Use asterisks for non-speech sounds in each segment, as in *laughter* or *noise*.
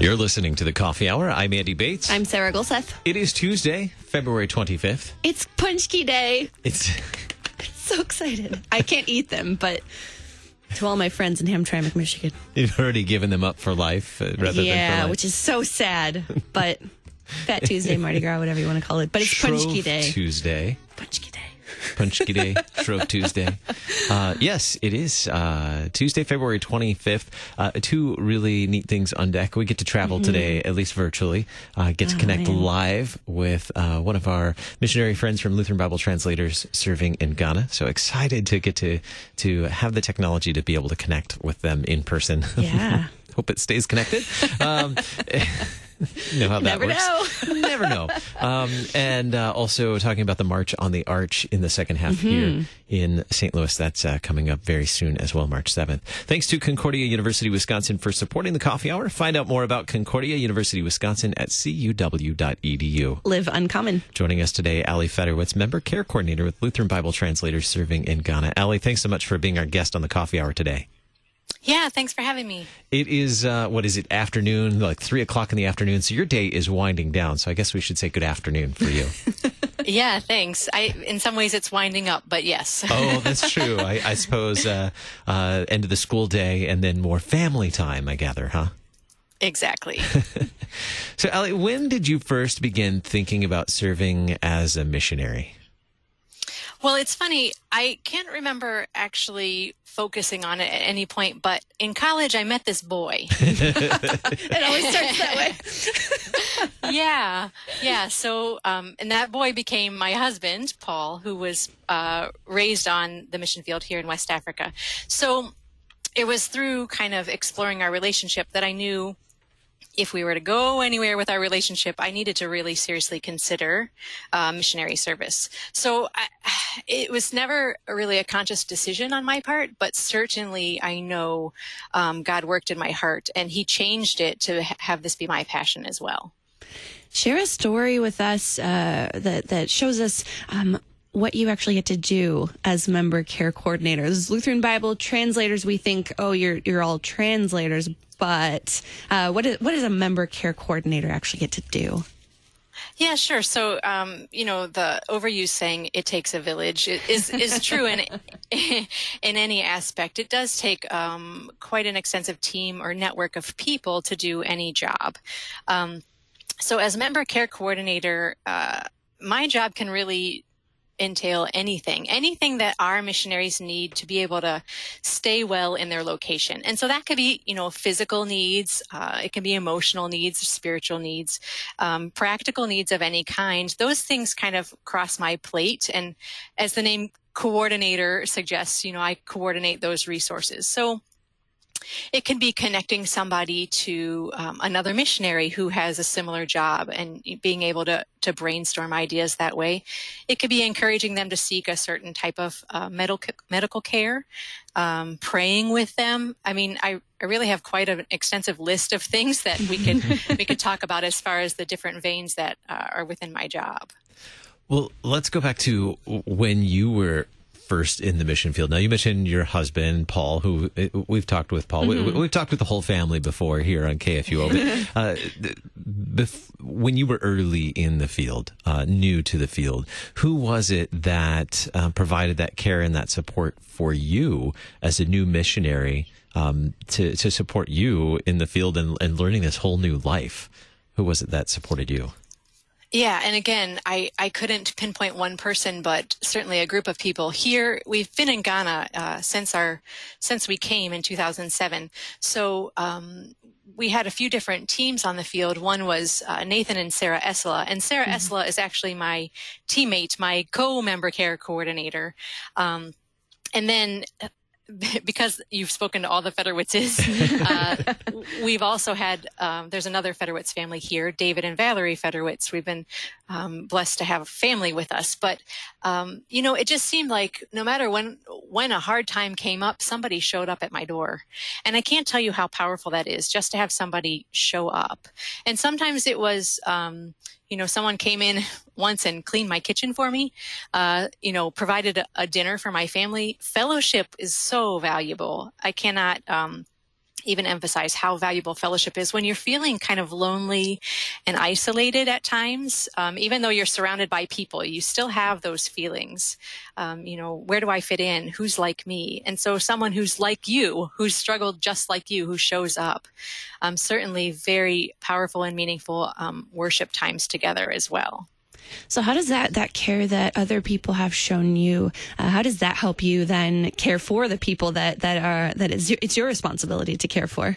You're listening to the Coffee Hour. I'm Andy Bates. I'm Sarah Gulseth. It is Tuesday, February 25th. It's Paczki Day. It's *laughs* So excited. I can't eat them, but to all my friends in Hamtramck, Michigan. you've already given them up for life uh, rather than yeah, life. which is so sad. But *laughs* Fat Tuesday, Mardi Gras, whatever you want to call it. But it's Shrove Paczki Day. Tuesday. Paczki Day. Paczki Day, Shrove Tuesday. Uh, yes, it is uh, Tuesday, February 25th. Uh, two really neat things on deck. We get to travel today, at least virtually, uh, get to connect man. live with uh, one of our missionary friends from Lutheran Bible Translators serving in Ghana. So excited to get to, to have the technology to be able to connect with them in person. Yeah. *laughs* Hope it stays connected. Um, *laughs* *laughs* know how that Never works. *laughs* Never know. Um, and uh, also talking about the March on the Arch in the second half here in St. Louis. That's uh, coming up very soon as well, March 7th. Thanks to Concordia University, Wisconsin for supporting the coffee hour. Find out more about Concordia University, Wisconsin at cuw.edu. Live uncommon. Joining us today, Ali Federwitz, member care coordinator with Lutheran Bible Translators serving in Ghana. Ali, thanks so much for being our guest on the coffee hour today. Yeah, thanks for having me. It is uh, what is it? Afternoon, like three o'clock in the afternoon. So your day is winding down. So I guess we should say good afternoon for you. *laughs* Yeah, thanks. I in some ways it's winding up, but yes. oh, that's true. I, I suppose uh, uh, end of the school day and then more family time. I gather, huh? exactly. *laughs* So, Ali, when did you first begin thinking about serving as a missionary? Well, it's funny. I can't remember actually focusing on it at any point, but in college I met this boy. *laughs* *laughs* It always starts that way. *laughs* yeah, yeah. So, um, and that boy became my husband, Paul, who was uh, raised on the mission field here in West Africa. So, it was through kind of exploring our relationship that I knew if we were to go anywhere with our relationship, I needed to really seriously consider uh, missionary service. So I, *sighs* it was never really a conscious decision on my part, but certainly I know um, God worked in my heart and He changed it to ha- have this be my passion as well. Share a story with us uh, that that shows us um, what you actually get to do as member care coordinators. Lutheran Bible translators, we think, oh, you're you're all translators, but uh, what is what does a member care coordinator actually get to do? Yeah, sure. So, um, you know, the overused saying "it takes a village" is is true in *laughs* in any aspect. It does take um, quite an extensive team or network of people to do any job. Um, so, as member care coordinator, uh, my job can really entail anything, anything that our missionaries need to be able to stay well in their location. And so that could be, you know, physical needs, uh, it can be emotional needs, spiritual needs, um, practical needs of any kind. Those things kind of cross my plate. And as the name coordinator suggests, you know, I coordinate those resources. So, it can be connecting somebody to um, another missionary who has a similar job and being able to, to brainstorm ideas that way. It could be encouraging them to seek a certain type of uh, medical medical care, um, praying with them. I mean, I, I really have quite an extensive list of things that we could *laughs* we could talk about as far as the different veins that uh, are within my job. Well, let's go back to when you were first in the mission field. Now, you mentioned your husband, Paul, who uh, we've talked with Paul. We, we've talked with the whole family before here on KFUO. But, *laughs* uh, bef- when you were early in the field, uh, new to the field, who was it that uh, provided that care and that support for you as a new missionary um, to, to support you in the field and, and learning this whole new life? Who was it that supported you? Yeah, and again, I, I couldn't pinpoint one person, but certainly a group of people. Here, we've been in Ghana uh, since our since we came in 2007. So um, we had a few different teams on the field. One was uh, Nathan and Sarah Esla, and Sarah Esla is actually my teammate, my co-member care coordinator. Um, and then *laughs* because you've spoken to all the Federwitzes, *laughs* uh, we've also had, um, there's another Federwitz family here, David and Valerie Federwitz. We've been um, blessed to have family with us. But um, you know, it just seemed like no matter when when a hard time came up, somebody showed up at my door, and I can't tell you how powerful that is just to have somebody show up. And sometimes it was, um, you know, someone came in *laughs* once and cleaned my kitchen for me. Uh, you know, provided a, a, dinner for my family. Fellowship is so valuable. I cannot um, even emphasize how valuable fellowship is when you're feeling kind of lonely and isolated at times. Um, even though you're surrounded by people, you still have those feelings. Um, you know, where do I fit in? Who's like me? And so someone who's like you, who's struggled just like you, who shows up, um, certainly very powerful and meaningful um, worship times together as well. So how does that that care that other people have shown you? Uh, how does that help you then care for the people that that are that is it's your responsibility to care for?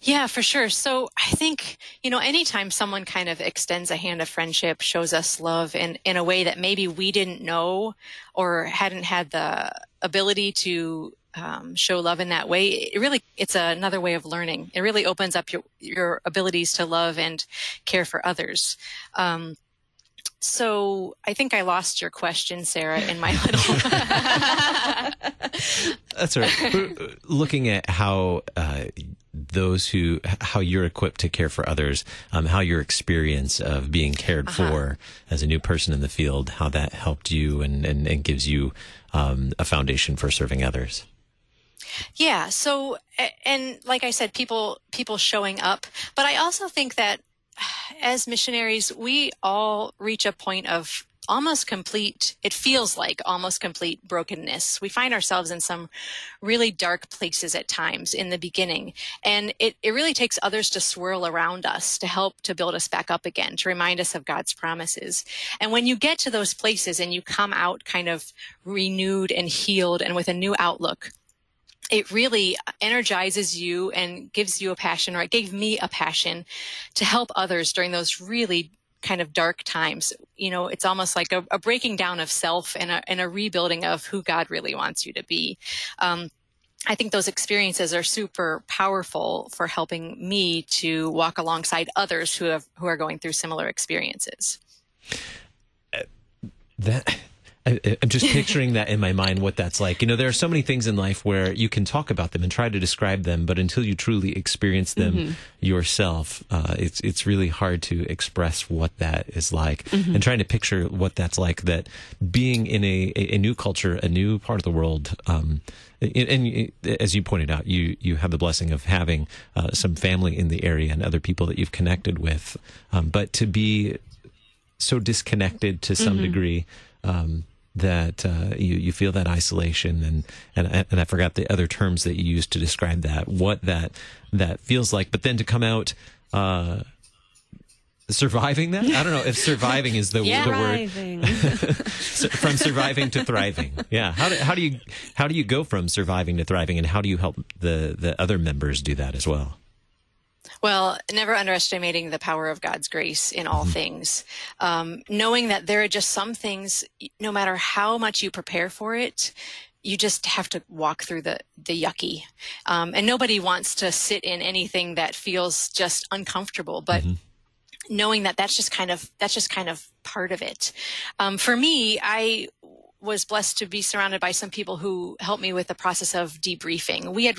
Yeah, for sure. So I think, you know, anytime someone kind of extends a hand of friendship, shows us love in, in a way that maybe we didn't know or hadn't had the ability to um, show love in that way, it really, it's another way of learning. It really opens up your, your abilities to love and care for others. Um, so I think I lost your question, Sarah, in my *laughs* little. That's right. looking at how uh, those who, how you're equipped to care for others, um, how your experience of being cared uh-huh. for as a new person in the field, how that helped you and, and, and gives you um, a foundation for serving others. Yeah. So, and like I said, people, people showing up, but I also think that as missionaries, we all reach a point of almost complete, it feels like almost complete brokenness. We find ourselves in some really dark places at times in the beginning. And it, it really takes others to swirl around us to help to build us back up again, to remind us of God's promises. And when you get to those places and you come out kind of renewed and healed and with a new outlook, it really energizes you and gives you a passion, or it gave me a passion to help others during those really kind of dark times. You know, it's almost like a, a breaking down of self and a, and a, rebuilding of who God really wants you to be. Um, I think those experiences are super powerful for helping me to walk alongside others who have who are going through similar experiences. Uh, that I, am just picturing that in my mind, what that's like. You know, there are so many things in life where you can talk about them and try to describe them, but until you truly experience them mm-hmm. yourself, uh, it's it's really hard to express what that is like. Mm-hmm. And trying to picture what that's like, that being in a, a, a new culture, a new part of the world. Um, and, and, as you pointed out, you you have the blessing of having uh, some family in the area and other people that you've connected with, um, but to be so disconnected to some mm-hmm. degree. Um, that uh, you you feel that isolation and and and I forgot the other terms that you used to describe that what that that feels like but then to come out uh, surviving that? I don't know if surviving is the, yeah, the word. *laughs* From surviving to thriving. Yeah. How do, how do you how do you go from surviving to thriving and how do you help the the other members do that as well well, never underestimating the power of God's grace in all mm-hmm. things. Um, knowing that there are just some things, no matter how much you prepare for it, you just have to walk through the the yucky. Um, and nobody wants to sit in anything that feels just uncomfortable, but. Mm-hmm knowing that that's just kind of that's just kind of part of it. Um, for me, I was blessed to be surrounded by some people who helped me with the process of debriefing. We had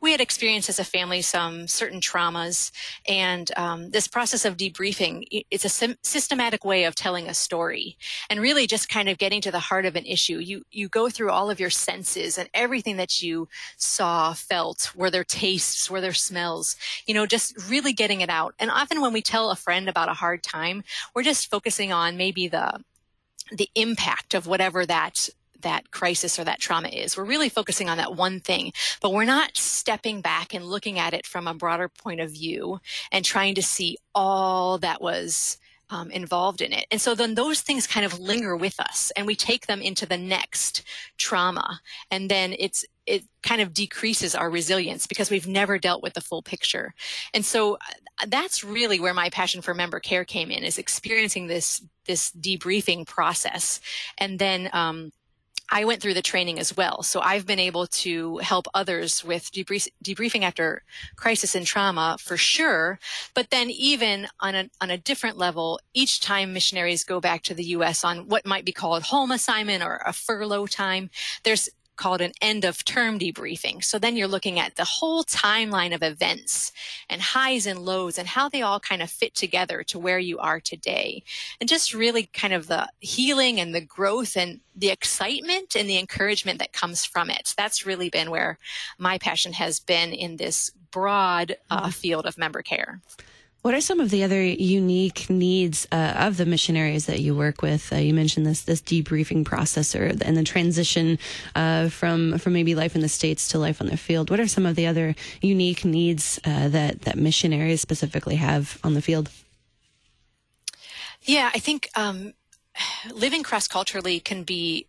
we had experienced as a family some certain traumas, and um, this process of debriefing it's a systematic way of telling a story and really just kind of getting to the heart of an issue. You you go through all of your senses and everything that you saw, felt, were there tastes, were there smells, you know, just really getting it out. And often when we tell a friend about a hard time, we're just focusing on maybe the the impact of whatever that that crisis or that trauma is. We're really focusing on that one thing, but we're not stepping back and looking at it from a broader point of view and trying to see all that was um, involved in it. And so then those things kind of linger with us and we take them into the next trauma. And then it's, it kind of decreases our resilience because we've never dealt with the full picture. And so uh, that's really where my passion for member care came in is experiencing this, this debriefing process. And then, um, I went through the training as well. So I've been able to help others with debrief, debriefing after crisis and trauma for sure. But then even on a, on a different level, each time missionaries go back to the U.S. on what might be called home assignment or a furlough time, there's called an end of term debriefing. So then you're looking at the whole timeline of events and highs and lows and how they all kind of fit together to where you are today. And just really kind of the healing and the growth and the excitement and the encouragement that comes from it. That's really been where my passion has been in this broad uh, mm-hmm. field of member care. What are some of the other unique needs uh, of the missionaries that you work with? Uh, you mentioned this this debriefing process or, and the transition uh, from from maybe life in the states to life on the field. What are some of the other unique needs uh, that that missionaries specifically have on the field? Yeah, I think um, living cross culturally can be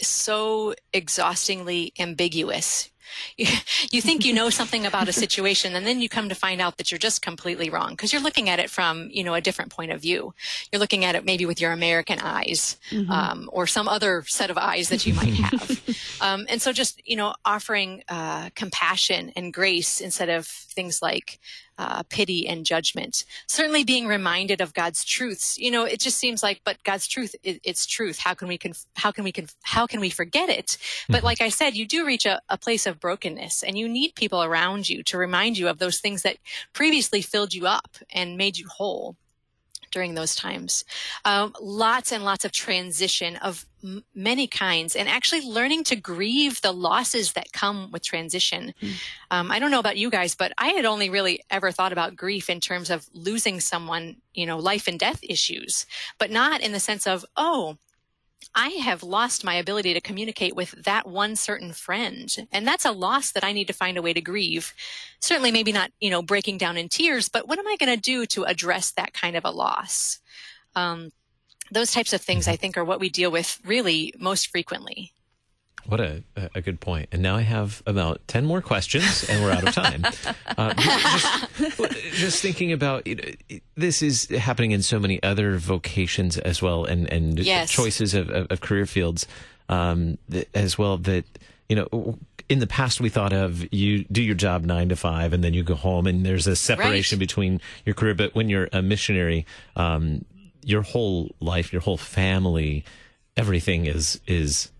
so exhaustingly ambiguous *laughs* you, think you know something about a situation and then you come to find out that you're just completely wrong because you're looking at it from you know a different point of view you're looking at it maybe with your american eyes mm-hmm. um, or some other set of eyes that you might *laughs* have um, and so just you know offering uh, compassion and grace instead of things like uh, pity and judgment. Certainly being reminded of God's truths. You know, it just seems like, but God's truth, it, it's truth. How can we, conf- how can we, conf- how can we forget it? But mm-hmm. like I said, you do reach a, a place of brokenness and you need people around you to remind you of those things that previously filled you up and made you whole during those times. Um, lots and lots of transition of m- many kinds, and actually learning to grieve the losses that come with transition. Mm. Um, I don't know about you guys, but I had only really ever thought about grief in terms of losing someone, you know, life and death issues, but not in the sense of, oh, I have lost my ability to communicate with that one certain friend. And that's a loss that I need to find a way to grieve. Certainly, maybe not, you know, breaking down in tears, but what am I going to do to address that kind of a loss? Um, those types of things, I think, are what we deal with really most frequently. What a, a good point. And now I have about 10 more questions and we're out of time. *laughs* uh, just, just, thinking about this is happening in so many other vocations as well and, and yes. choices of, of, of, career fields um, as well that, you know, in the past we thought of you do your job nine to five and then you go home and there's a separation right. between your career. But when you're a missionary, um, your whole life, your whole family, everything is, is,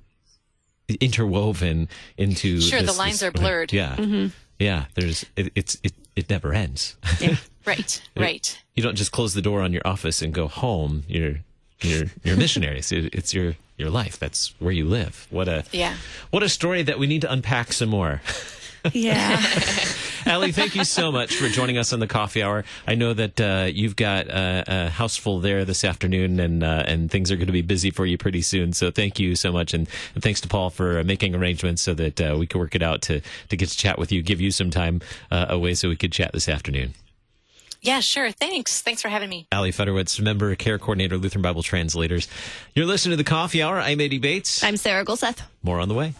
interwoven into. Sure, this, the lines this, are blurred. Yeah, mm-hmm. yeah. There's it, it's it it never ends. Yeah. *laughs* right, right. You don't just close the door on your office and go home. You're you're you're missionaries. *laughs* It, it's your your life. That's where you live. What a yeah. What a story that we need to unpack some more. *laughs* Yeah. *laughs* Ali, thank you so much for joining us on the coffee hour. I know that uh, you've got uh, a house full there this afternoon, and uh, and things are going to be busy for you pretty soon. So thank you so much, and, and thanks to Paul for making arrangements so that uh, we could work it out to to get to chat with you, give you some time uh, away so we could chat this afternoon. Yeah, sure. Thanks. Thanks for having me. Ali Federwitz, member, care coordinator, Lutheran Bible Translators. You're listening to the Coffee Hour. I'm Andy Bates. I'm Sarah Gulseth. More on the way.